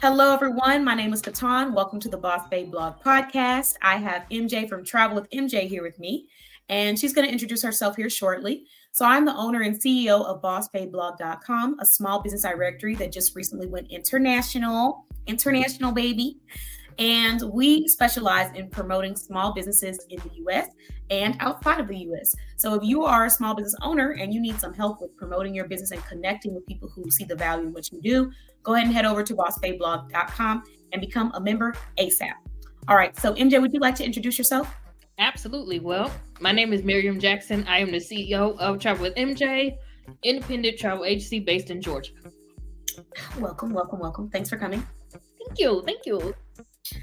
Hello, everyone. My name is KeTohn. Welcome to the Boss Babe Blog Podcast. I have MJ from Travel with MJ here with me, and she's going to introduce herself here shortly. So, I'm the owner and CEO of BossBabeBlog.com, a small business directory that just recently went international. International, baby. And we specialize in promoting small businesses in the US and outside of the US. So if you are a small business owner and you need some help with promoting your business and connecting with people who see the value in what you do, go ahead and head over to bossbabeblog.com and become a member ASAP. All right. So MJ, would you like to introduce yourself? Absolutely. Well, my name is Miriam Jackson. I am the CEO of Travel with MJ, independent travel agency based in Georgia. Welcome, welcome, welcome. Thanks for coming. Thank you. Thank you.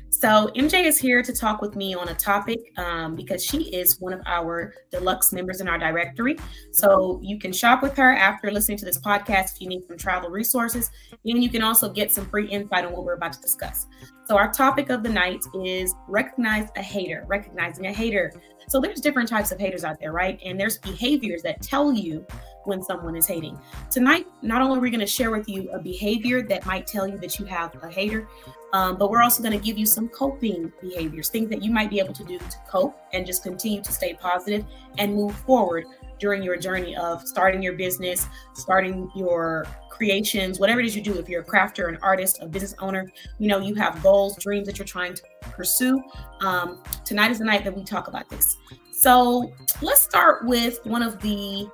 So MJ is here to talk with me on a topic um, because she is one of our deluxe members in our directory. So you can shop with her after listening to this podcast if you need some travel resources, and you can also get some free insight on what we're about to discuss. So our topic of the night is recognize a hater, recognizing a hater. So there's different types of haters out there, right? And there's behaviors that tell you when someone is hating. Tonight, not only are we going to share with you a behavior that might tell you that you have a hater, um, but we're also going to give you some coping behaviors, things that you might be able to do to cope and just continue to stay positive and move forward during your journey of starting your business, starting your creations, whatever it is you do. If you're a crafter, an artist, a business owner, you know, you have goals, dreams that you're trying to pursue. Um, tonight is the night that we talk about this. So let's start with one of the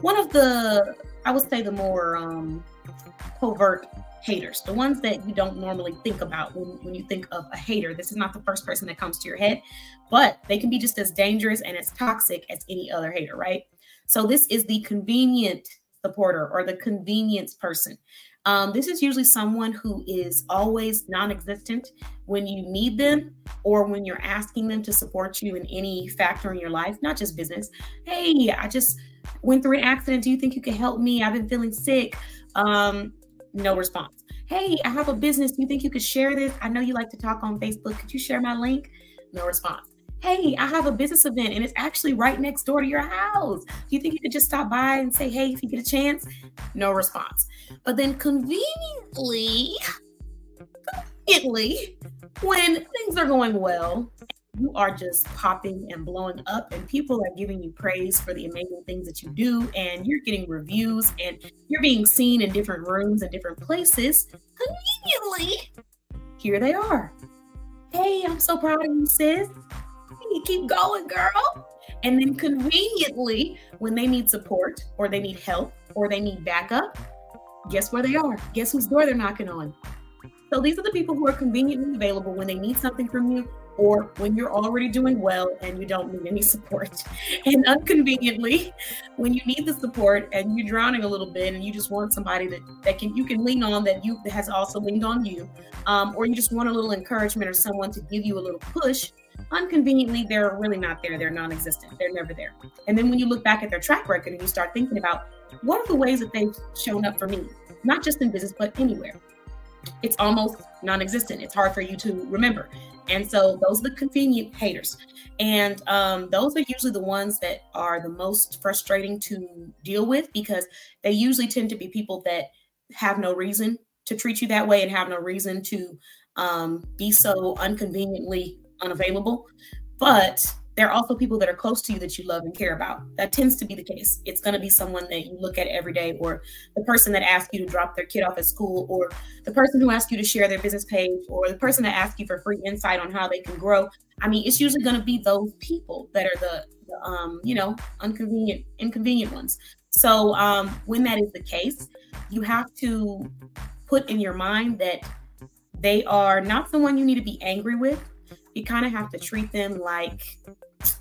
one of the I would say the more um, covert haters, the ones that you don't normally think about when, when you think of a hater. This is not the first person that comes to your head, but they can be just as dangerous and as toxic as any other hater, right? So this is the convenient supporter or the convenience person. Um, this is usually someone who is always non existent when you need them or when you're asking them to support you in any factor in your life, not just business. Hey, I just went through an accident. Do you think you could help me? I've been feeling sick. Um, no response. Hey, I have a business. Do you think you could share this? I know you like to talk on Facebook. Could you share my link? No response. Hey, I have a business event and it's actually right next door to your house. Do you think you could just stop by and say, hey, if you get a chance? No response. But then conveniently, conveniently, when things are going well you are just popping and blowing up and people are giving you praise for the amazing things that you do and you're getting reviews and you're being seen in different rooms and different places conveniently here they are hey i'm so proud of you sis you keep going girl. And then conveniently when they need support or they need help or they need backup guess where they are? Guess whose door they're knocking on? So these are the people who are conveniently available when they need something from you or when you're already doing well and you don't need any support. And unconveniently, when you need the support and you're drowning a little bit and you just want somebody that, that can you can lean on that you that has also leaned on you, um, or you just want a little encouragement or someone to give you a little push, unconveniently they're really not there. They're non-existent. They're never there. And then when you look back at their track record and you start thinking about what are the ways that they've shown up for me, not just in business, but anywhere it's almost non-existent. It's hard for you to remember. And so those are the convenient haters. And um, those are usually the ones that are the most frustrating to deal with because they usually tend to be people that have no reason to treat you that way and have no reason to um, be so unconveniently unavailable. But there are also people that are close to you that you love and care about. That tends to be the case. It's going to be someone that you look at every day, or the person that asks you to drop their kid off at school, or the person who asks you to share their business page, or the person that asks you for free insight on how they can grow. I mean, it's usually going to be those people that are the, the um, you know, inconvenient, inconvenient ones. So um, when that is the case, you have to put in your mind that they are not someone you need to be angry with you kind of have to treat them like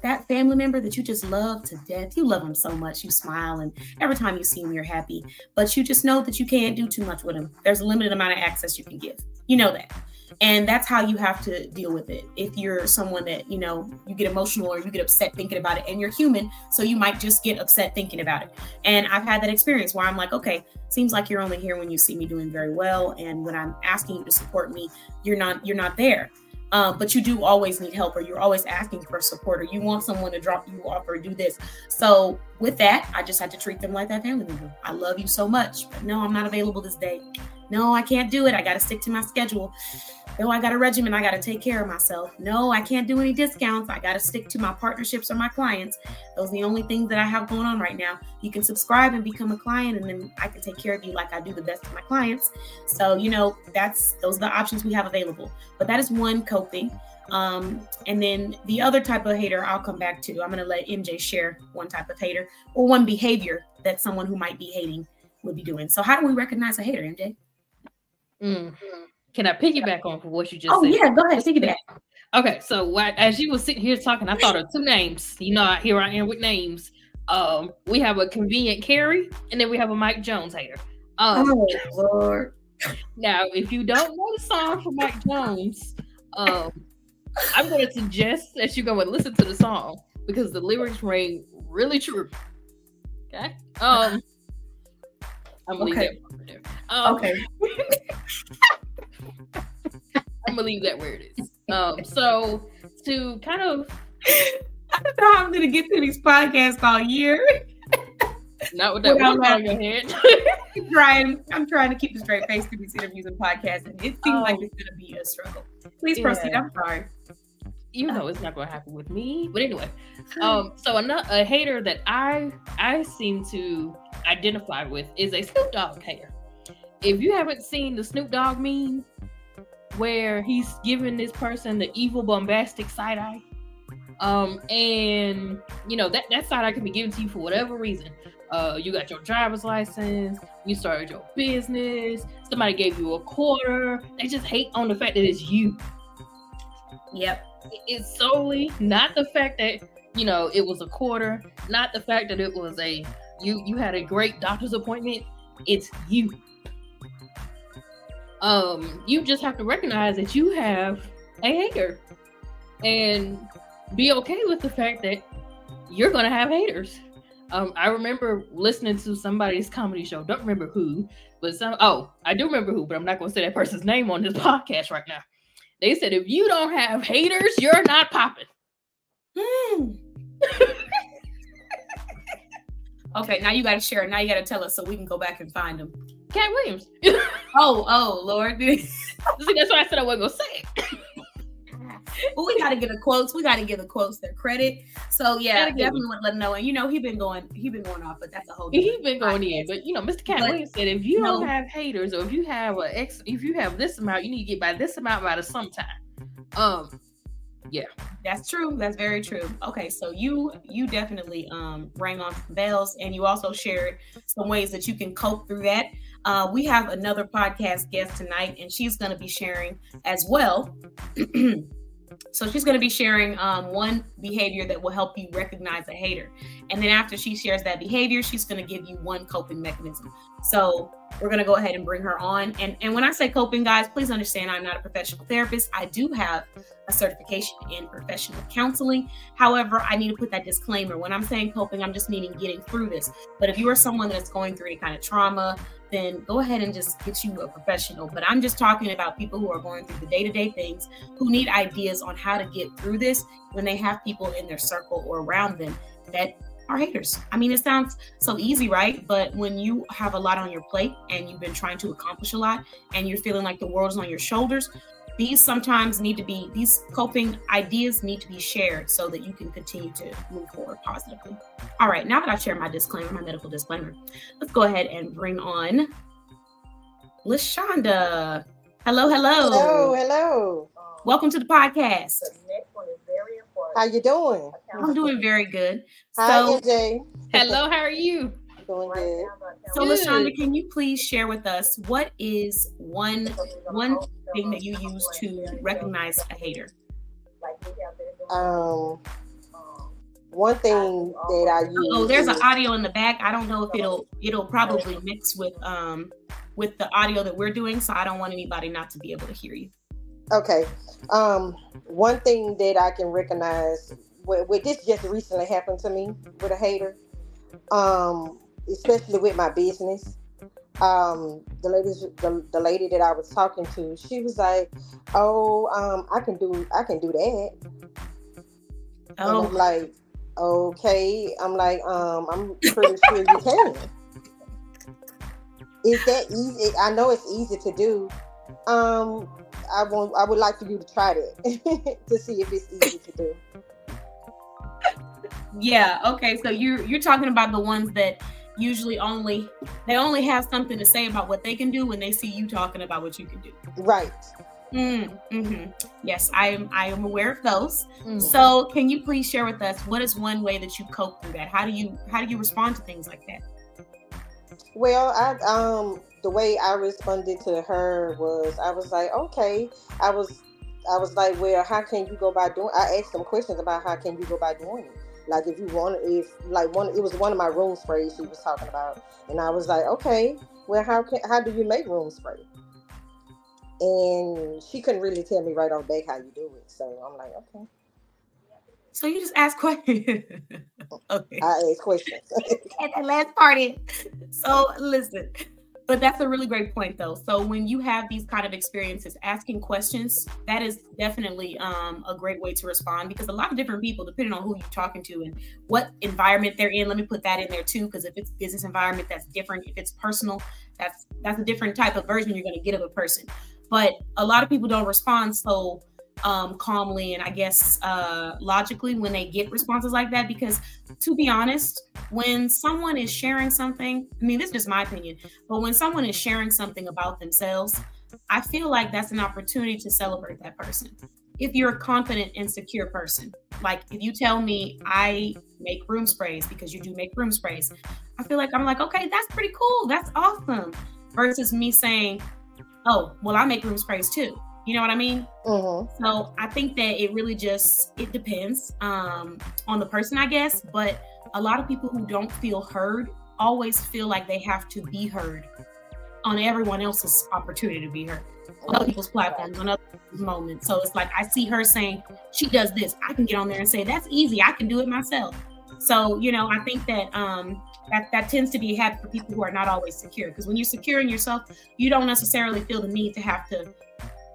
that family member that you just love to death. You love them so much. You smile, and every time you see them, you're happy. But you just know that you can't do too much with them. There's a limited amount of access you can give. You know that. And that's how you have to deal with it. If you're someone that, you know, you get emotional or you get upset thinking about it, and you're human, so you might just get upset thinking about it. And I've had that experience where I'm like, okay, seems like you're only here when you see me doing very well. And when I'm asking you to support me, you're not, you're not there Um, but you do always need help, or you're always asking for support, or you want someone to drop you off or do this. So, with that, I just had to treat them like that family member. I love you so much, but no, I'm not available this day. No, I can't do it. I got to stick to my schedule. No, I got a regimen. I got to take care of myself. No, I can't do any discounts. I got to stick to my partnerships or my clients. Those are the only things that I have going on right now. You can subscribe and become a client, and then I can take care of you like I do the best of my clients. So, you know, that's those are the options we have available. But that is one coping. Um, and then the other type of hater I'll come back to. I'm going to let MJ share one type of hater or one behavior that someone who might be hating would be doing. So, how do we recognize a hater, MJ? Mm. Can I piggyback on for what you just oh, said? yeah, go ahead, piggyback. Okay, so as you were sitting here talking, I thought of two names. You know, here I am with names. Um, we have a convenient Carrie, and then we have a Mike Jones hater. Um, oh Lord! Now, if you don't know the song for Mike Jones, um, I'm going to suggest that you go and listen to the song because the lyrics ring really true. Okay. Um, I'm gonna okay. leave that um, okay. I'm gonna leave that where it is. Um, so to kind of I don't know how I'm gonna get through these podcasts all year. Not with that one on your head. I'm trying. I'm trying to keep a straight face through these interviews and podcasts, and it seems like it's gonna be a struggle. Please Yeah. proceed. I'm sorry. Even though it's not gonna happen with me, but anyway. Um, so another a hater that I I seem to identify with is a Snoop Dogg hater. If you haven't seen the Snoop Dogg meme where he's giving this person the evil bombastic side eye, um, and you know that that side eye can be given to you for whatever reason. Uh, you got your driver's license, you started your business, somebody gave you a quarter. They just hate on the fact that it's you. Yep. It's solely not the fact that you know it was a quarter, not the fact that it was a you you had a great doctor's appointment. It's you. Um, you just have to recognize that you have a hater and be okay with the fact that you're gonna have haters. Um, I remember listening to somebody's comedy show. Don't remember who, but some. Oh, I do remember who, but I'm not to say that person's name on this podcast right now. They said if you don't have haters, you're not popping. Hmm. okay, now you got to share. Now you got to tell us so we can go back and find them. Katt Williams. See, Oh, oh, Lord. that's why I said I wasn't gonna say it. but we got to give the quotes. We got to give the quotes their credit. So yeah, definitely want to let them know. And you know, he been going, he been going off, but that's a whole. He's different been going podcast. in, but you know, Mr. Katt Williams said if you don't have haters or if you have a X, if you have this amount, you need to get by this amount by the sometime. Um, yeah, That's true. That's very true. Okay, so you you definitely um rang on bells, and you also shared some ways that you can cope through that. Uh, we have another podcast guest tonight, and she's going to be sharing as well. so she's going to be sharing um, one behavior that will help you recognize a hater, and then after she shares that behavior, she's going to give you one coping mechanism. So we're going to go ahead and bring her on. And and when I say coping, guys, please understand I'm not a professional therapist. I do have a certification in professional counseling. However, I need to put that disclaimer. When I'm saying coping, I'm just meaning getting through this. But if you are someone that's going through any kind of trauma, then go ahead and just get you a professional. But I'm just talking about people who are going through the day to day things, who need ideas on how to get through this when they have people in their circle or around them that are haters. I mean, it sounds so easy, right? But when you have a lot on your plate and you've been trying to accomplish a lot and you're feeling like the world's on your shoulders, these sometimes need to be these coping ideas need to be shared so that you can continue to move forward positively all right now that i've shared my disclaimer my medical disclaimer let's go ahead and bring on lashonda hello hello Hello, hello. welcome to the podcast How are you doing? i'm doing very good Hi, so MJ. hello, how are you? Doing good. so Good. lashonda can you please share with us what is one one thing that you use to recognize a hater Um, one thing that I use. Oh, there's an audio in the back. I don't know if it'll it'll probably mix with um with the audio that we're doing, so I don't want anybody not to be able to hear you. Okay. Um, one thing that I can recognize, with, with this just recently happened to me with a hater, um, especially with my business. um the lady the, the lady that I was talking to, she was like, "Oh, um, I can do I can do that." Oh, and I'm like, okay. I'm like, um, I'm pretty sure you can. Is that easy? I know it's easy to do. Um, I want I would like for you to try that to see if it's easy to do. Yeah. Okay. So you're you're talking about the ones that usually only they only have something to say about what they can do when they see you talking about what you can do. Right. Mm, hmm Yes, I am. I am aware of those. Mm. So, can you please share with us what is one way that you cope through that? How do you how do you respond to things like that? Well, I um the way I responded to her was I was like, okay. I was I was like, well, how can you go by doing? I asked some questions about how can you go by doing it. Like if you want, if like one, it was one of my room sprays she was talking about, and I was like, okay, well, how can how do you make room spray? And she couldn't really tell me right on back how you do it, so I'm like, okay. So you just ask questions. okay. I ask questions. At the last party. So listen, but that's a really great point though. So when you have these kind of experiences, asking questions, that is definitely um, a great way to respond because a lot of different people, depending on who you're talking to and what environment they're in, let me put that in there too, because if it's business environment, that's different. If it's personal, that's that's a different type of version you're going to get of a person. But a lot of people don't respond so um, calmly and I guess uh, logically when they get responses like that. Because to be honest, when someone is sharing something, I mean, this is just my opinion, but when someone is sharing something about themselves, I feel like that's an opportunity to celebrate that person. If you're a confident and secure person, like if you tell me I make room sprays because you do make room sprays, I feel like I'm like, okay, that's pretty cool. That's awesome. Versus me saying, oh, well, I make room sprays too you know what I mean? Mm-hmm. So I think that it really just it depends um, on the person, I guess. But a lot of people who don't feel heard always feel like they have to be heard on everyone else's opportunity to be heard on other people's platforms, on other moments. So it's like I see her saying she does this, I can get on there and say that's easy. I can do it myself. So you know, I think that um, that that tends to be a habit for people who are not always secure. Because when you're secure in yourself, you don't necessarily feel the need to have to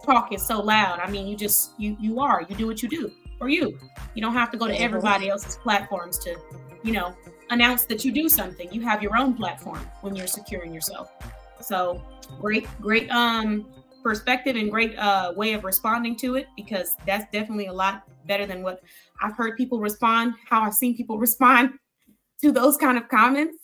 talk is so loud. I mean, you just you you are. You do what you do for you. You don't have to go to everybody else's platforms to, you know, announce that you do something. You have your own platform when you're securing yourself. So great, great um perspective and great uh way of responding to it because that's definitely a lot better than what I've heard people respond, how I've seen people respond to those kind of comments.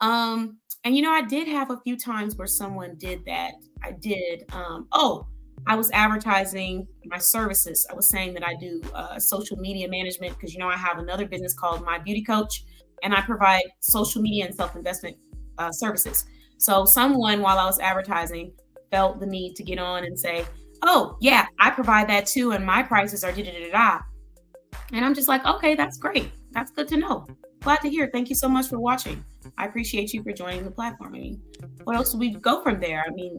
Um, and you know, I did have a few times where someone did that. I did. Um, oh, I was advertising my services. I was saying that I do uh, social media management because you know I have another business called My Beauty Coach, and I provide social media and self investment uh, services. So someone, while I was advertising, felt the need to get on and say, "Oh yeah, I provide that too, and my prices are da da da da." And I'm just like, "Okay, that's great. That's good to know. Glad to hear. Thank you so much for watching. I appreciate you for joining the platform. I mean, what else do we go from there? I mean."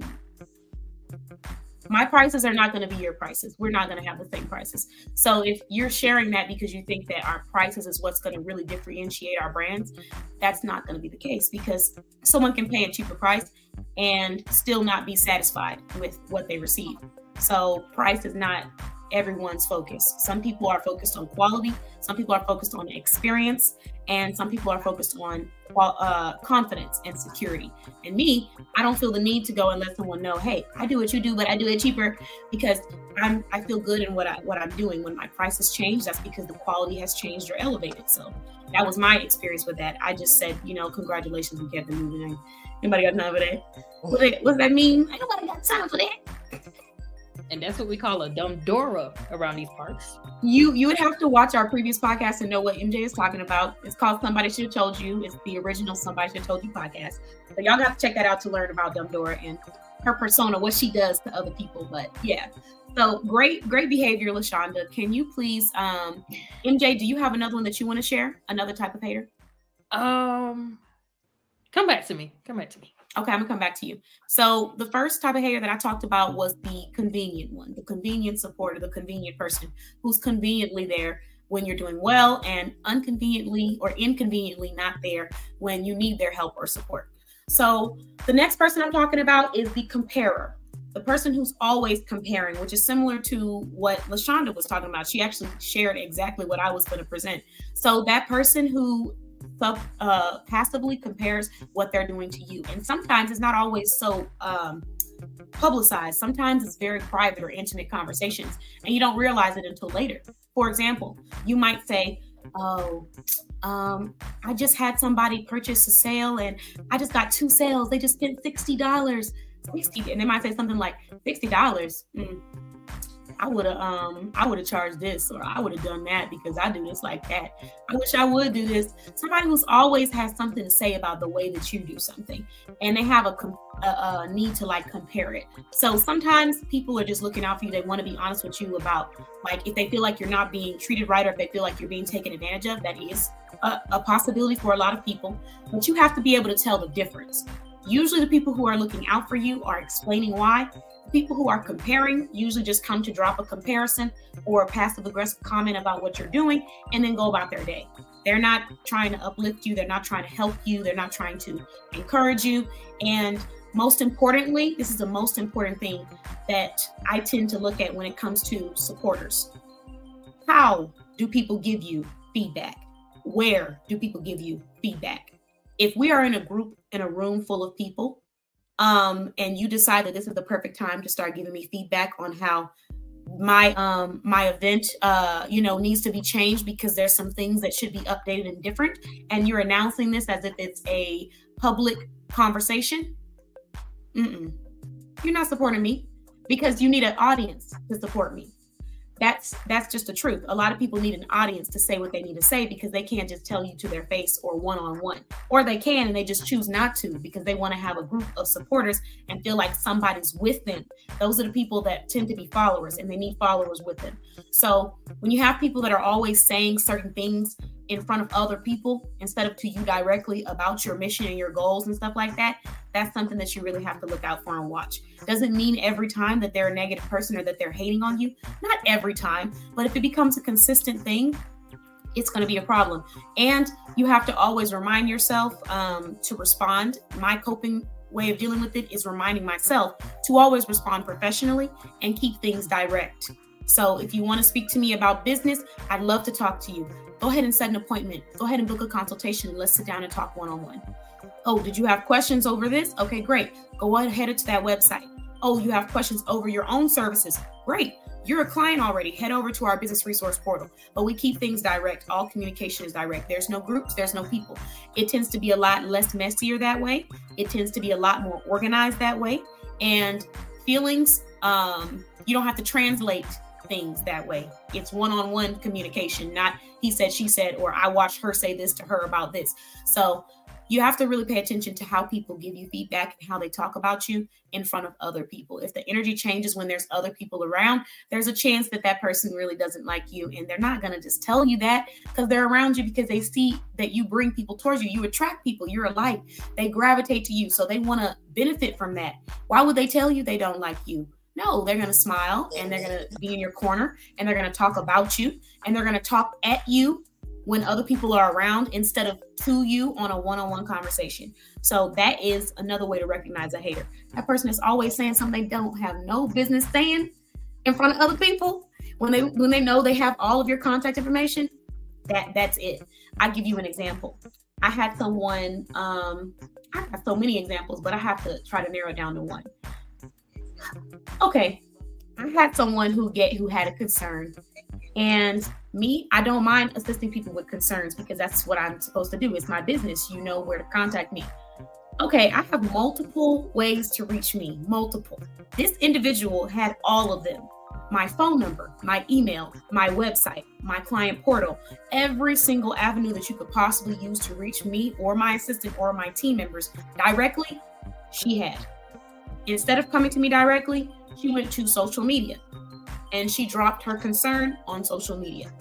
My prices are not going to be your prices. We're not going to have the same prices. So if you're sharing that because you think that our prices is what's going to really differentiate our brands, that's not going to be the case because someone can pay a cheaper price and still not be satisfied with what they receive. So price is not everyone's focus. Some people are focused on quality, some people are focused on experience, and some people are focused on uh, confidence and security. And me, I don't feel the need to go and let someone know, hey, I do what you do, but I do it cheaper because I'm I feel good in what I what I'm doing. When my price has changed, that's because the quality has changed or elevated. So that was my experience with that. I just said, you know, congratulations, we kept it moving. Anybody got time for that? Does that mean? Nobody got time for that and that's what we call a dumb Dora around these parts. You you would have to watch our previous podcast and know what MJ is talking about. It's called Somebody Should Have Told You. It's the original Somebody Should Have Told You podcast. So y'all have to check that out to learn about dumb Dora and her persona, what she does to other people. But yeah. So great, great behavior, Lashonda. Can you please um MJ, do you have another one that you want to share? Another type of hater? Um come back to me. Come back to me. Okay, I'm gonna come back to you. So the first type of hater that I talked about was the convenient one, the convenient supporter, the convenient person who's conveniently there when you're doing well and unconveniently or inconveniently not there when you need their help or support. So the next person I'm talking about is the comparer, the person who's always comparing, which is similar to what Lashonda was talking about. She actually shared exactly what I was going to present. So that person who uh, passively compares what they're doing to you, and sometimes it's not always so. Um, publicized. Sometimes it's very private or intimate conversations, and you don't realize it until later. For example, you might say, Oh, um, I just had somebody purchase a sale and I just got two sales. They just spent $60. 60 and they might say something like $60. Mm, I would have um I would have charged this or I would have done that because I do this like that. I wish I would do this. Somebody who's always has something to say about the way that you do something, and they have a, a, a need to like compare it. So sometimes people are just looking out for you. They want to be honest with you about like if they feel like you're not being treated right or if they feel like you're being taken advantage of. That is a, a possibility for a lot of people, but you have to be able to tell the difference. Usually, the people who are looking out for you are explaining why, people who are comparing usually just come to drop a comparison or a passive aggressive comment about what you're doing and then go about their day. They're not trying to uplift you, they're not trying to help you, they're not trying to encourage you. And most importantly, this is the most important thing that I tend to look at when it comes to supporters. How do people give you feedback? Where do people give you feedback? If we are in a group in a room full of people um, and you decide that this is the perfect time to start giving me feedback on how my um my event uh you know needs to be changed because there's some things that should be updated and different. And you're announcing this as if it's a public conversation? Mm-mm. you're not supporting me because you need an audience to support me that's that's just the truth. A lot of people need an audience to say what they need to say because they can't just tell you to their face or one-on-one. Or they can and they just choose not to because they want to have a group of supporters and feel like somebody's with them. Those are the people that tend to be followers and they need followers with them. So when you have people that are always saying certain things in front of other people instead of to you directly about your mission and your goals and stuff like that, that's something that you really have to look out for and watch. Doesn't mean every time that they're a negative person or that they're hating on you. Not every time, but if it becomes a consistent thing, it's going to be a problem. And you have to always remind yourself um, to respond. My coping way of dealing with it is reminding myself to always respond professionally and keep things direct. So if you want to speak to me about business, I'd love to talk to you. Go ahead and set an appointment. Go ahead and book a consultation. Let's sit down and talk one on one. Oh, did you have questions over this? Okay, great. Go ahead and head to that website. Oh, you have questions over your own services. Great. You're a client already. Head over to our business resource portal. But we keep things direct. All communication is direct. There's no groups, there's no people. It tends to be a lot less messier that way. It tends to be a lot more organized that way. And feelings, um, you don't have to translate things that way. It's one on one communication, not he said, she said, or I watched her say this to her about this. So you have to really pay attention to how people give you feedback and how they talk about you in front of other people. If the energy changes when there's other people around, there's a chance that that person really doesn't like you. And they're not going to just tell you that because they're around you because they see that you bring people towards you. You attract people, you're a light. They gravitate to you. So they want to benefit from that. Why would they tell you they don't like you? No, they're going to smile and they're going to be in your corner and they're going to talk about you and they're going to talk at you when other people are around instead of to you on a one-on-one conversation. So that is another way to recognize a hater. That person is always saying something they don't have no business saying in front of other people. When they when they know they have all of your contact information, that that's it. I give you an example. I had someone um I have so many examples, but I have to try to narrow down to one okay, I had someone who get who had a concern, and me, I don't mind assisting people with concerns because that's what I'm supposed to do. It's my business. You know where to contact me. Okay, I have multiple ways to reach me. Multiple. This individual had all of them my phone number, my email, my website, my client portal, every single avenue that you could possibly use to reach me or my assistant or my team members directly, she had. Instead of coming to me directly, she went to social media and she dropped her concern on social media.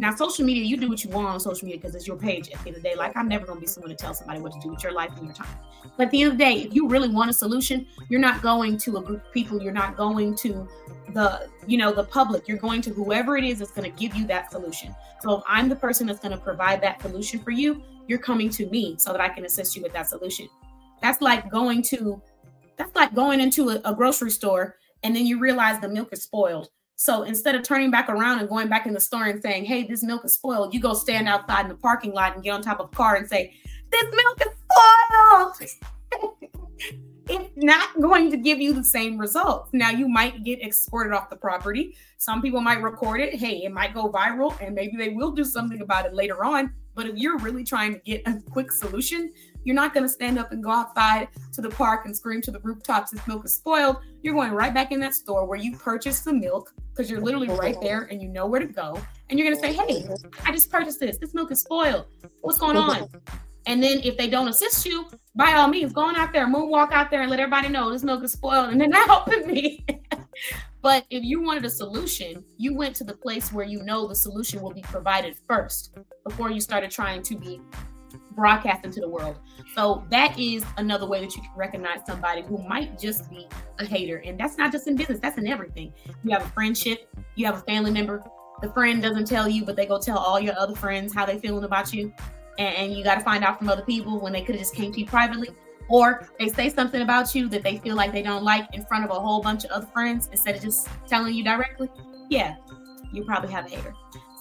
Now, social media, you do what you want on social media because it's your page at the end of the day. Like, I'm never going to be someone to tell somebody what to do with your life and your time. But at the end of the day, if you really want a solution, you're not going to a group of people. You're not going to the, you know, the public. You're going to whoever it is that's going to give you that solution. So if I'm the person that's going to provide that solution for you, you're coming to me so that I can assist you with that solution. That's like going to that's like going into a, a grocery store and then you realize the milk is spoiled. So instead of turning back around and going back in the store and saying, "Hey, this milk is spoiled," you go stand outside in the parking lot and get on top of a car and say, "This milk is spoiled." it's not going to give you the same results. Now you might get escorted off the property. Some people might record it. Hey, it might go viral and maybe they will do something about it later on. But if you're really trying to get a quick solution, you're not going to stand up and go outside to the park and scream to the rooftops this milk is spoiled. You're going right back in that store where you purchased the milk because you're literally right there and you know where to go. And you're going to say, Hey, I just purchased this. This milk is spoiled. What's going on? And then if they don't assist you, by all means, go on out there, moonwalk out there and let everybody know this milk is spoiled and they're not helping me. but if you wanted a solution, you went to the place where you know the solution will be provided first before you started trying to be broadcast into the world. So that is another way that you can recognize somebody who might just be a hater. And that's not just in business, that's in everything. You have a friendship, you have a family member. The friend doesn't tell you, but they go tell all your other friends how they feeling about you and, and you got to find out from other people when they could have just came to you privately or they say something about you that they feel like they don't like in front of a whole bunch of other friends instead of just telling you directly yeah you probably have a hater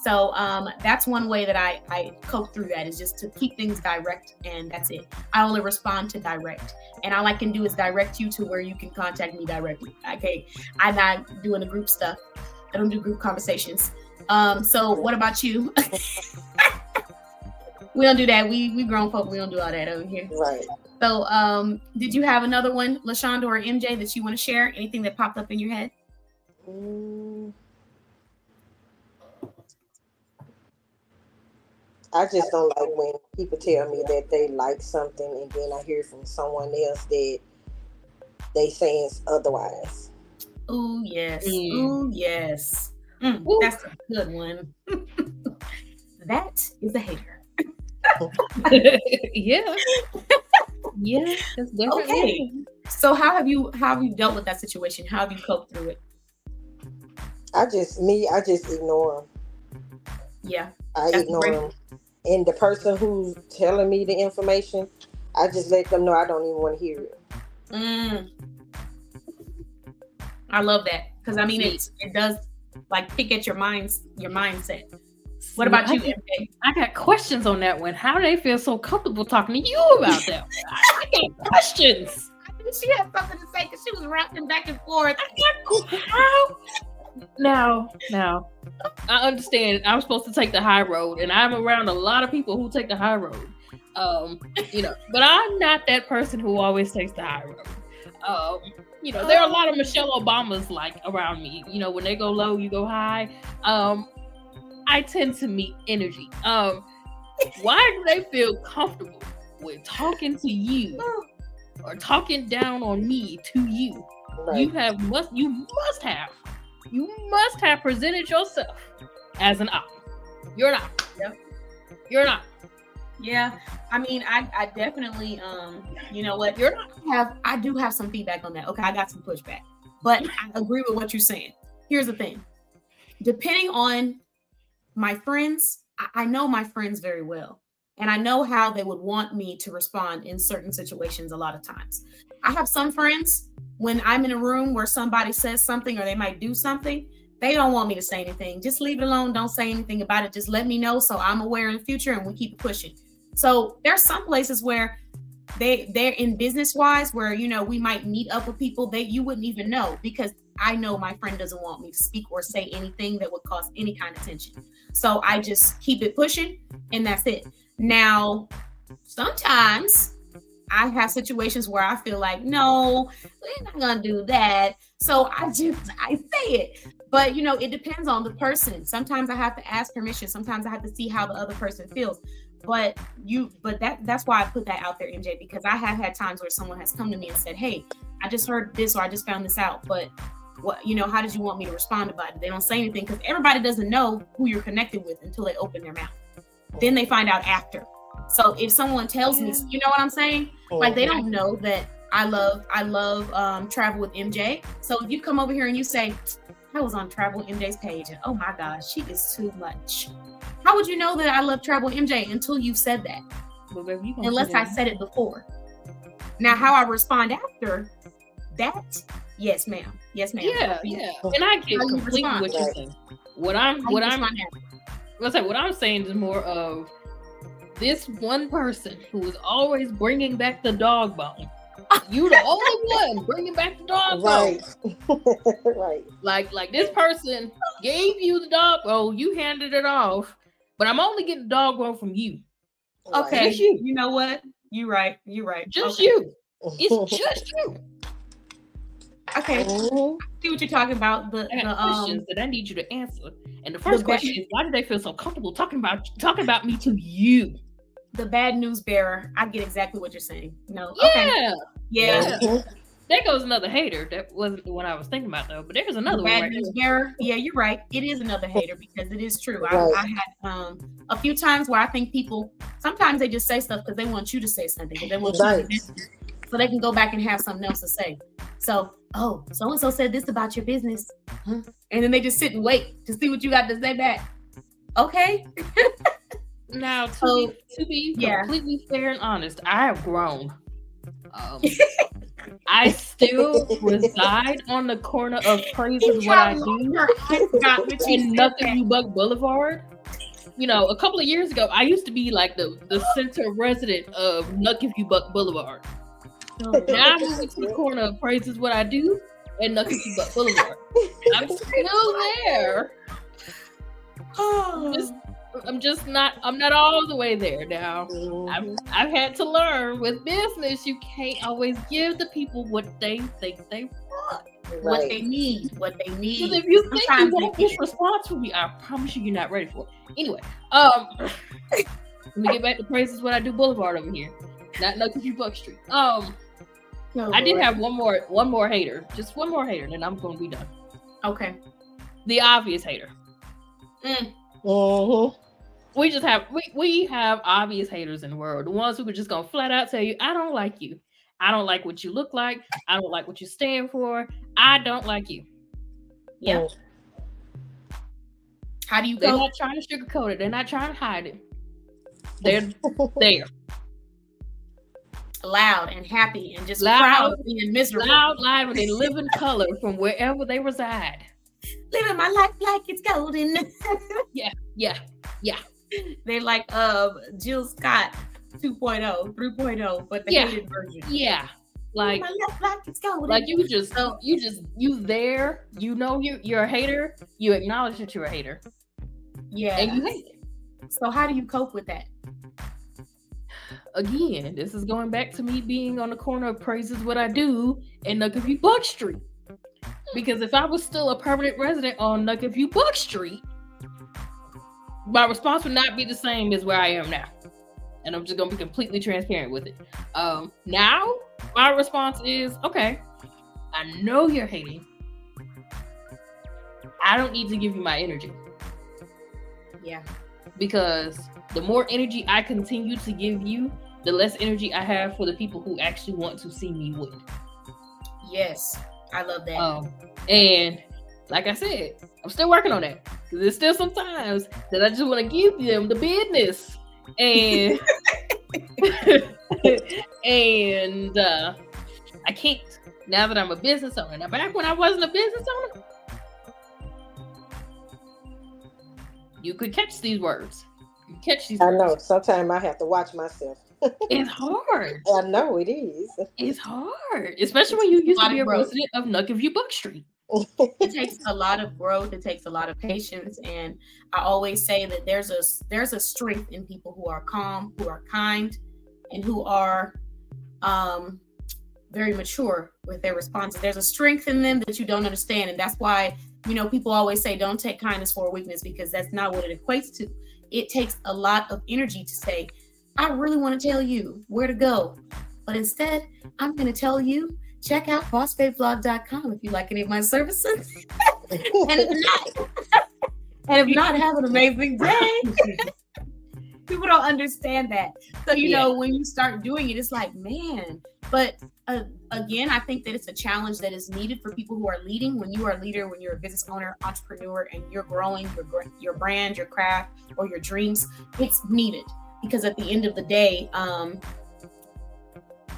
so um, that's one way that I, I cope through that is just to keep things direct and that's it. I only respond to direct. And all I can do is direct you to where you can contact me directly. Okay. I'm not doing the group stuff. I don't do group conversations. Um, so what about you? we don't do that. We we grown folk. We don't do all that over here. Right. So, um, did you have another one, Lashonda or MJ, that you want to share? Anything that popped up in your head? Mm. I just don't like when people tell me that they like something and then I hear from someone else that they saying otherwise. Oh yes. Mm. Oh yes. Mm, that's a good one. that is a hater. yeah. Yeah, that's definitely okay. So how have you how have you dealt with that situation? How have you coped through it? I just me, I just ignore them. Yeah. I ignore great. them. And the person who's telling me the information, I just let them know I don't even want to hear it. Mm. I love that because I mean it it does like pick at your minds your mindset. What about you, MJ? I got questions on that one. How do they feel so comfortable talking to you about that? I got questions. She had something to say because she was rocking back and forth. now, now, I understand. I'm supposed to take the high road, and I'm around a lot of people who take the high road. Um, you know, but I'm not that person who always takes the high road. Um, you know, there are a lot of Michelle Obamas like around me. You know, when they go low, you go high. Um, I tend to meet energy. Um, why do they feel comfortable with talking to you or talking down on me to you? Right. You have must you must have you must have presented yourself as an op. You're not. Yep. You're not. Yeah, I mean, I, I definitely, um, you know what, you're not have, I do have some feedback on that. Okay, I got some pushback, but I agree with what you're saying. Here's the thing: depending on my friends, I know my friends very well. And I know how they would want me to respond in certain situations a lot of times. I have some friends, when I'm in a room where somebody says something or they might do something, they don't want me to say anything. Just leave it alone. Don't say anything about it. Just let me know so I'm aware in the future and we keep pushing. So there's some places where they they're in business wise where you know we might meet up with people that you wouldn't even know because I know my friend doesn't want me to speak or say anything that would cause any kind of tension. So I just keep it pushing and that's it. Now, sometimes I have situations where I feel like, no, we're not gonna do that. So I just I say it. But you know, it depends on the person. Sometimes I have to ask permission. Sometimes I have to see how the other person feels. But you, but that that's why I put that out there, MJ, because I have had times where someone has come to me and said, Hey, I just heard this or I just found this out, but what you know how did you want me to respond about it they don't say anything because everybody doesn't know who you're connected with until they open their mouth then they find out after so if someone tells me you know what i'm saying like they don't know that i love i love um, travel with mj so if you come over here and you say i was on travel mj's page and oh my gosh she is too much how would you know that i love travel mj until you said that unless i said it before Now, how I respond after that, yes, ma'am. Yes, ma'am. Yeah, yeah. And I get completely what you're saying. What I'm what you I'm after. let's say what I'm saying is more of this one person who is always bringing back the dog bone. You the only one bringing back the dog bone. Right. right. Like like this person gave you the dog bone, you handed it off, but I'm only getting the dog bone from you. Okay, Just you. you know what? You right. You right. Just okay. you. It's just you. Okay, Mhm. see what you're talking about. The I the questions um that I need you to answer. And the first the question is why do they feel so comfortable talking about talking about me to you? The bad news bearer. I get exactly what you're saying. No. Okay. Yeah. Yeah. There goes another hater. That wasn't the one I was thinking about though. But there's another The one bad right news bearer. Yeah, you're right. It is another hater because it is true. I, Right. I had um a few times where I think people sometimes they just say stuff because they want you to say something because they want you to so they can go back and have something else to say. So, oh, so and so said this about your business, huh? and then they just sit and wait to see what you got to say back. Okay, Now to So, be, to be yeah. completely fair and honest, I have grown. Um, I still reside on the corner of praises what I do I forgot what you in said Nothing. You Buck Boulevard. You know, a couple of years ago, I used to be like the, the center resident of Nothing You Buck Boulevard. Now I'm moving to the corner of praises what I do and Nothing You Buck Boulevard. I'm still there. Oh. Just I'm just not I'm not all the way there now. I've, I've had to learn with business you can't always give the people what they think they want. what they need, what they need. Because if you think Sometimes you they want this can't. response from me, I promise you you're not ready for it. Anyway, um let me get back to praises what I do Boulevard over here. Not no you Buck Street. Um Oh, I did have one more one more hater. Just one more hater, then I'm gonna be done. Okay. The obvious hater. Mm. Mhm. We just have we, we have obvious haters in the world the ones who are just gonna flat out tell you i don't like you i don't like what you look like i don't like what you stand for i don't like you Yeah. How do you go? they're go? not trying to sugarcoat it they're not trying to hide it they're there Loud and happy and just Loud. proud of being miserable. loud live and they live in color from wherever they reside Living my life like it's golden. Yeah, yeah yeah They're like uh Jill Scott 2.0, 3.0, but the Yeah. hated version. yeah like like you just you just you there you know you you're a hater you acknowledge that you're a hater yeah. and you hate it so how do you cope with that? again, this is going back to me being on the corner of praises what I do and in Nuckaview Buck Street. Because if I was still a permanent resident on Nuckaview Buck Street, my response would not be the same as where I am now. And I'm just gonna be completely transparent with it. Um, now my response is okay, I know you're hating. I don't need to give you my energy Yeah. because the more energy I continue to give you, the less energy I have for the people who actually want to see me win. Yes. I love that. Um, and like I said, I'm still working on that because there's still some times that I just want to give them the business and and uh, I can't now that I'm a business owner. Now back when I wasn't a business owner, you could catch these words. You catch these. I words. know. Sometimes I have to watch myself. It's hard. I know it is. It's hard, especially when you used to be a resident of Nuckaview Buck Street. it takes a lot of growth it takes a lot of patience and i always say that there's a there's a strength in people who are calm who are kind and who are um very mature with their responses. There's a strength in them that you don't understand and that's why you know people always say don't take kindness for a weakness because that's not what it equates to. It takes a lot of energy to say i really want to tell you where to go but instead i'm going to tell you check out bossbabeblog.com if you like any of my services. and if not, and if not, have an amazing day. People don't understand that. So, you know, when you start doing it, it's like, man. But uh, again, I think that it's a challenge that is needed for people who are leading. When you are a leader, when you're a business owner, entrepreneur, and you're growing your, your brand, your craft, or your dreams, it's needed. Because at the end of the day, um,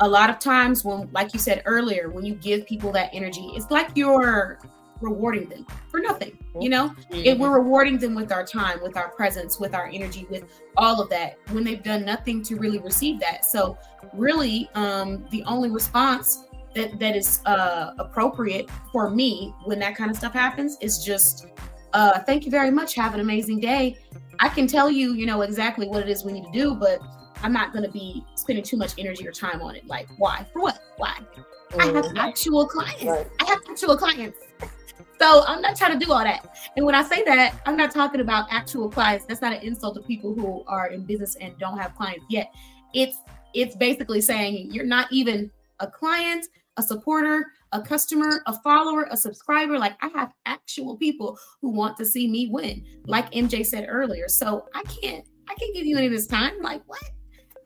a lot of times when like you said earlier when you give people that energy it's like you're rewarding them for nothing you know? Mm-hmm. we're rewarding them with our time with our presence with our energy with all of that when they've done nothing to really receive that. So really um the only response that that is uh appropriate for me when that kind of stuff happens is just uh thank you very much have an amazing day. I can tell you you know exactly what it is we need to do but I'm not going to be spending too much energy or time on it. Like, why? For what? Why? Mm-hmm. I have mm-hmm. actual clients. Right. I have actual clients. So I'm not trying to do all that. And when I say that, I'm not talking about actual clients. That's not an insult to people who are in business and don't have clients yet. It's it's basically saying you're not even a client, a supporter, a customer, a follower, a subscriber. Like I have actual people who want to see me win, like MJ said earlier. So I can't I can't give you any of this time. Like what?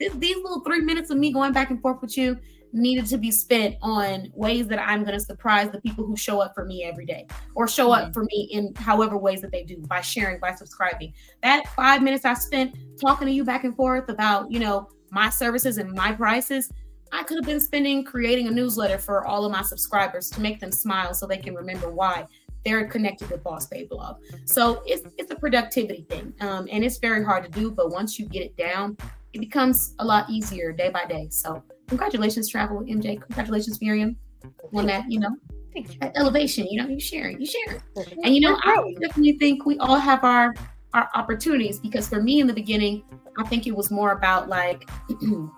This, these little three minutes of me going back and forth with you needed to be spent on ways that I'm going to surprise the people who show up for me every day or show up for me in however ways that they do by sharing, by subscribing. That five minutes I spent talking to you back and forth about, you know, my services and my prices, I could have been spending creating a newsletter for all of my subscribers to make them smile so they can remember why they're connected with Boss Babe Blog. So it's it's a productivity thing, um, and it's very hard to do. But once you get it down, it becomes a lot easier day by day. So congratulations, Travel MJ. Congratulations, Miriam, on that, you know, that elevation. You know, you sharing, you sharing. And you know, I definitely think we all have our our opportunities because for me in the beginning, I think it was more about like I'm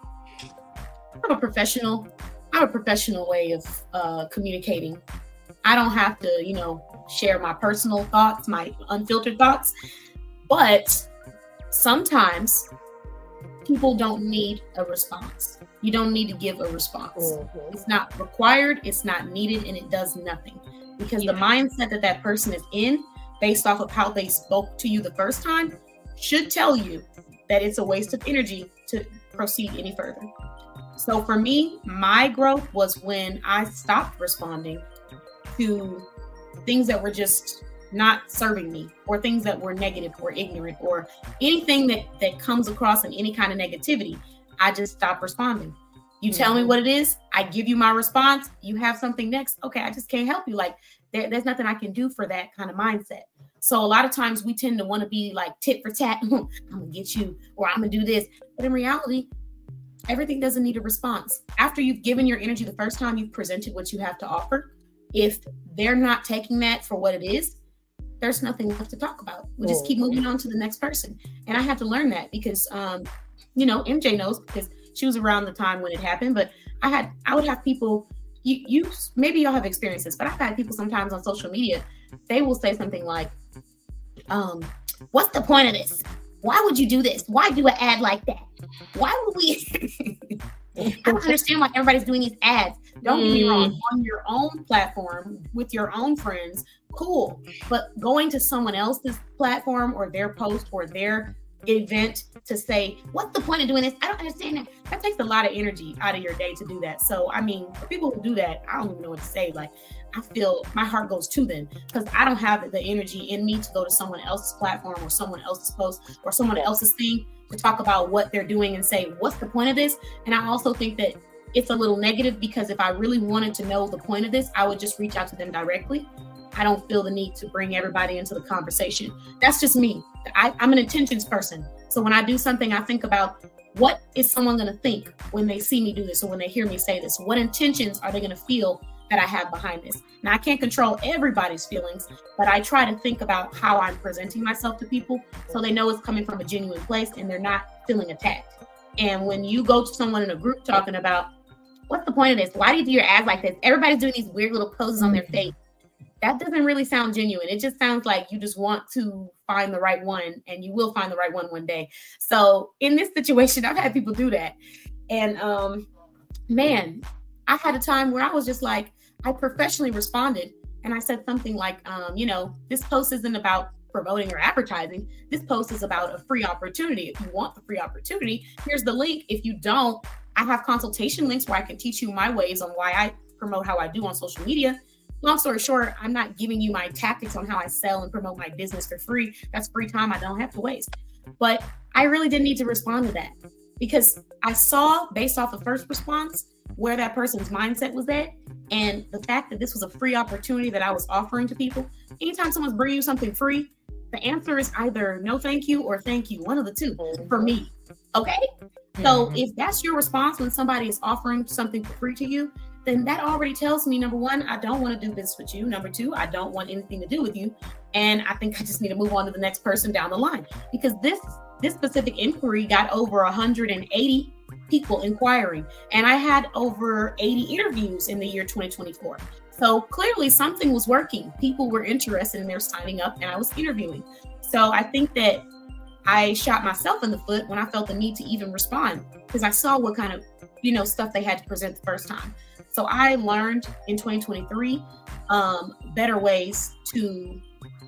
a professional. I have a professional way of uh, communicating. I don't have to, you know, share my personal thoughts, my unfiltered thoughts, but sometimes people don't need a response. You don't need to give a response. Mm-hmm. It's not required, it's not needed, and it does nothing. Because yeah. the mindset that that person is in, based off of how they spoke to you the first time, should tell you that it's a waste of energy to proceed any further. So for me, my growth was when I stopped responding to things that were just not serving me or things that were negative or ignorant or anything that that comes across in any kind of negativity i just stop responding. You tell me mm-hmm. what it is i give you my response you have something next okay i just can't help you. Like there, there's nothing i can do for that kind of mindset. So a lot of times we tend to want to be like tit for tat i'm gonna get you or i'm gonna do this. But in reality everything doesn't need a response. After you've given your energy the first time you've presented what you have to offer if they're not taking that for what it is there's nothing left to talk about. We just keep moving on to the next person. And I have to learn that because, um, you know, MJ knows because she was around the time when it happened. But I had, I would have people, you, you maybe y'all have experiences, but I've had people sometimes on social media, they will say something like, um, what's the point of this? Why would you do this? Why do an ad like that? Why would we? I don't understand why everybody's doing these ads. Don't get me wrong, mm. on your own platform with your own friends, cool. But going to someone else's platform or their post or their event to say, what's the point of doing this? I don't understand that. That takes a lot of energy out of your day to do that. So, I mean, for people who do that, I don't even know what to say. Like, I feel my heart goes to them because I don't have the energy in me to go to someone else's platform or someone else's post or someone else's thing to talk about what they're doing and say, what's the point of this? And I also think that it's a little negative because if I really wanted to know the point of this, I would just reach out to them directly. I don't feel the need to bring everybody into the conversation. That's just me. I, I'm an intentions person. So when I do something, I think about what is someone going to think when they see me do this or when they hear me say this? What intentions are they going to feel that I have behind this. Now, I can't control everybody's feelings, but I try to think about how I'm presenting myself to people so they know it's coming from a genuine place and they're not feeling attacked. And when you go to someone in a group talking about, what's the point of this? Why do you do your ads like this? Everybody's doing these weird little poses on their face. That doesn't really sound genuine. It just sounds like you just want to find the right one and you will find the right one one day. So in this situation, I've had people do that. And um man, I had a time where I was just like, I professionally responded and I said something like, um, you know, this post isn't about promoting or advertising. This post is about a free opportunity. If you want the free opportunity, here's the link. If you don't, I have consultation links where I can teach you my ways on why I promote how I do on social media. Long story short, I'm not giving you my tactics on how I sell and promote my business for free. That's free time I don't have to waste. But I really didn't need to respond to that because I saw based off the first response where that person's mindset was at and the fact that this was a free opportunity that I was offering to people. Anytime someone's bringing you something free, the answer is either no thank you or thank you, one of the 2 for me. Okay? So mm-hmm. if that's your response when somebody is offering something for free to you, then that already tells me number one, I don't want to do business with you. Number two, I don't want anything to do with you. And I think I just need to move on to the next person down the line because this this specific inquiry got over 180 people inquiring, and I had over 80 interviews in the year 2024. So clearly something was working. People were interested and they're signing up, and I was interviewing. So I think that I shot myself in the foot when I felt the need to even respond because I saw what kind of you know stuff they had to present the first time. So I learned in 2023 um, better ways to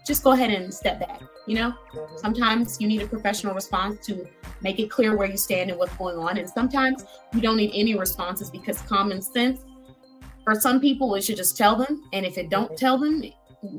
just go ahead and step back. You know, sometimes you need a professional response to make it clear where you stand and what's going on. And sometimes you don't need any responses because common sense for some people, it should just tell them. And if it don't tell them,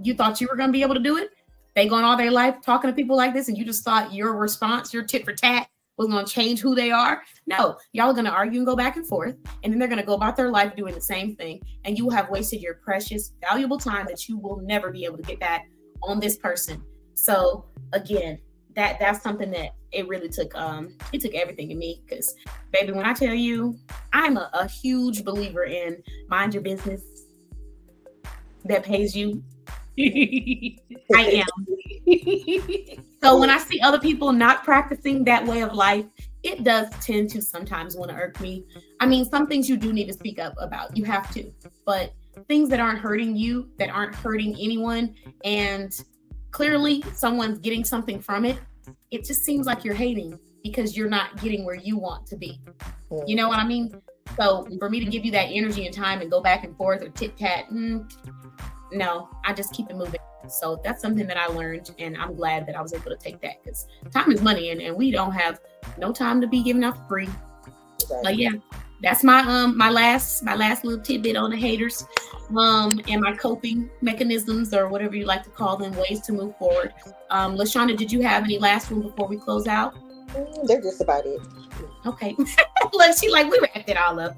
you thought you were going to be able to do it. They gone all their life talking to people like this, and you just thought your response, your tit for tat, was going to change who they are. No, y'all are going to argue and go back and forth, and then they're going to go about their life doing the same thing, and you will have wasted your precious, valuable time that you will never be able to get back on this person. So again, that that's something that it really took um it took everything in me because baby when i tell you i'm a, a huge believer in mind your business that pays you. I am. So when i see other people not practicing that way of life it does tend to sometimes want to irk me. I mean some things you do need to speak up about. You have to. But things that aren't hurting you that aren't hurting anyone and clearly someone's getting something from it, it just seems like you're hating because you're not getting where you want to be. You know what I mean? So for me to give you that energy and time and go back and forth or tit tat, mm, no, I just keep it moving. So that's something that I learned, and I'm glad that I was able to take that because time is money, and, and we don't have no time to be giving out free. But yeah, that's my um my last my last little tidbit on the haters um and my coping mechanisms or whatever you like to call them ways to move forward. Um lashonda did you have any last one before we close out? Mm, they're just about it. Okay. Look she like we wrapped it all up.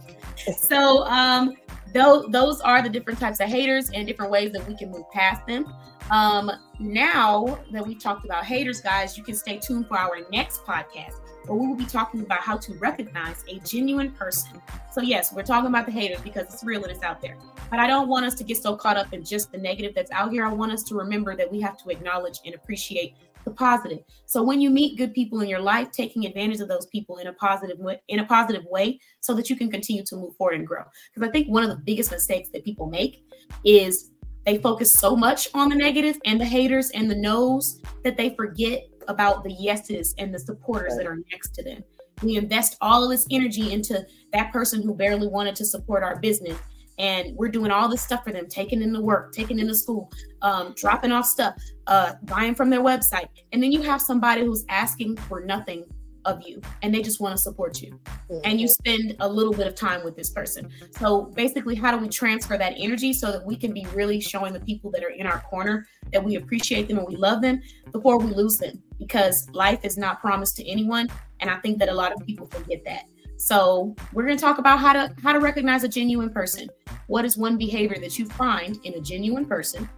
So um those those are the different types of haters and different ways that we can move past them. Um now that we talked about haters guys you can stay tuned for our next podcast where we will be talking about how to recognize a genuine person. So, yes, we're talking about the haters because it's real and it's out there. But I don't want us to get so caught up in just the negative that's out here. I want us to remember that we have to acknowledge and appreciate the positive. So when you meet good people in your life, taking advantage of those people in a positive way, in a positive way, so that you can continue to move forward and grow. Because I think one of the biggest mistakes that people make is they focus so much on the negative and the haters and the no's that they forget about the yeses and the supporters that are next to them. We invest all of this energy into that person who barely wanted to support our business. And we're doing all this stuff for them, taking in the work, taking in the school, um, dropping off stuff, uh, buying from their website. And then you have somebody who's asking for nothing of you and they just want to support you. Mm-hmm. and you spend a little bit of time with this person. So basically how do we transfer that energy so that we can be really showing the people that are in our corner that we appreciate them and we love them before we lose them? Because life is not promised to anyone and i think that a lot of people forget that. So we're going to talk about how to how to recognize a genuine person. What is one behavior that you find in a genuine person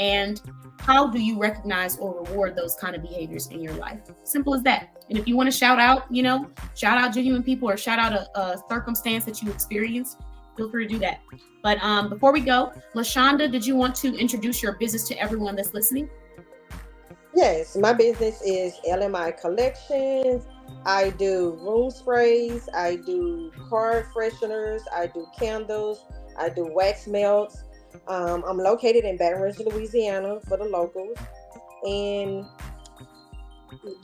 and how do you recognize or reward those kind of behaviors in your life? Simple as that. And if you want to shout out you know shout out genuine people or shout out a, a circumstance that you experienced feel free to do that. But um, before we go lashonda did you want to introduce your business to everyone that's listening? Yes my business is lmi collections. I do room sprays i do car fresheners i do candles i do wax melts um, I'm located in Baton Rouge, Louisiana for the locals. And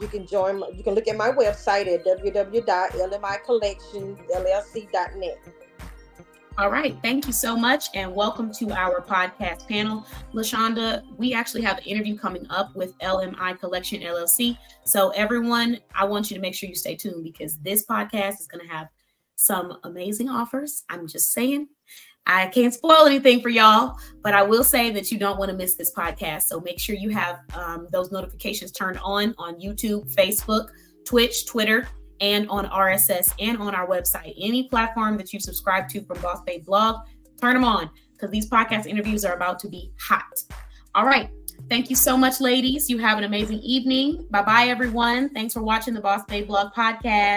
you can join, you can look at my website at www.lmicollectionllc.net. All right. Thank you so much. And welcome to our podcast panel. LaShonda, we actually have an interview coming up with LMI Collection LLC. So, everyone, I want you to make sure you stay tuned because this podcast is going to have some amazing offers. I'm just saying. I can't spoil anything for y'all, but I will say that you don't want to miss this podcast. So make sure you have um, those notifications turned on on YouTube, Facebook, Twitch, Twitter, and on RSS and on our website. Any platform that you subscribe to from Boss Babe Blog, turn them on because these podcast interviews are about to be hot. All right. Thank you so much, ladies. You have an amazing evening. Bye bye, everyone. Thanks for watching the Boss Babe Blog podcast.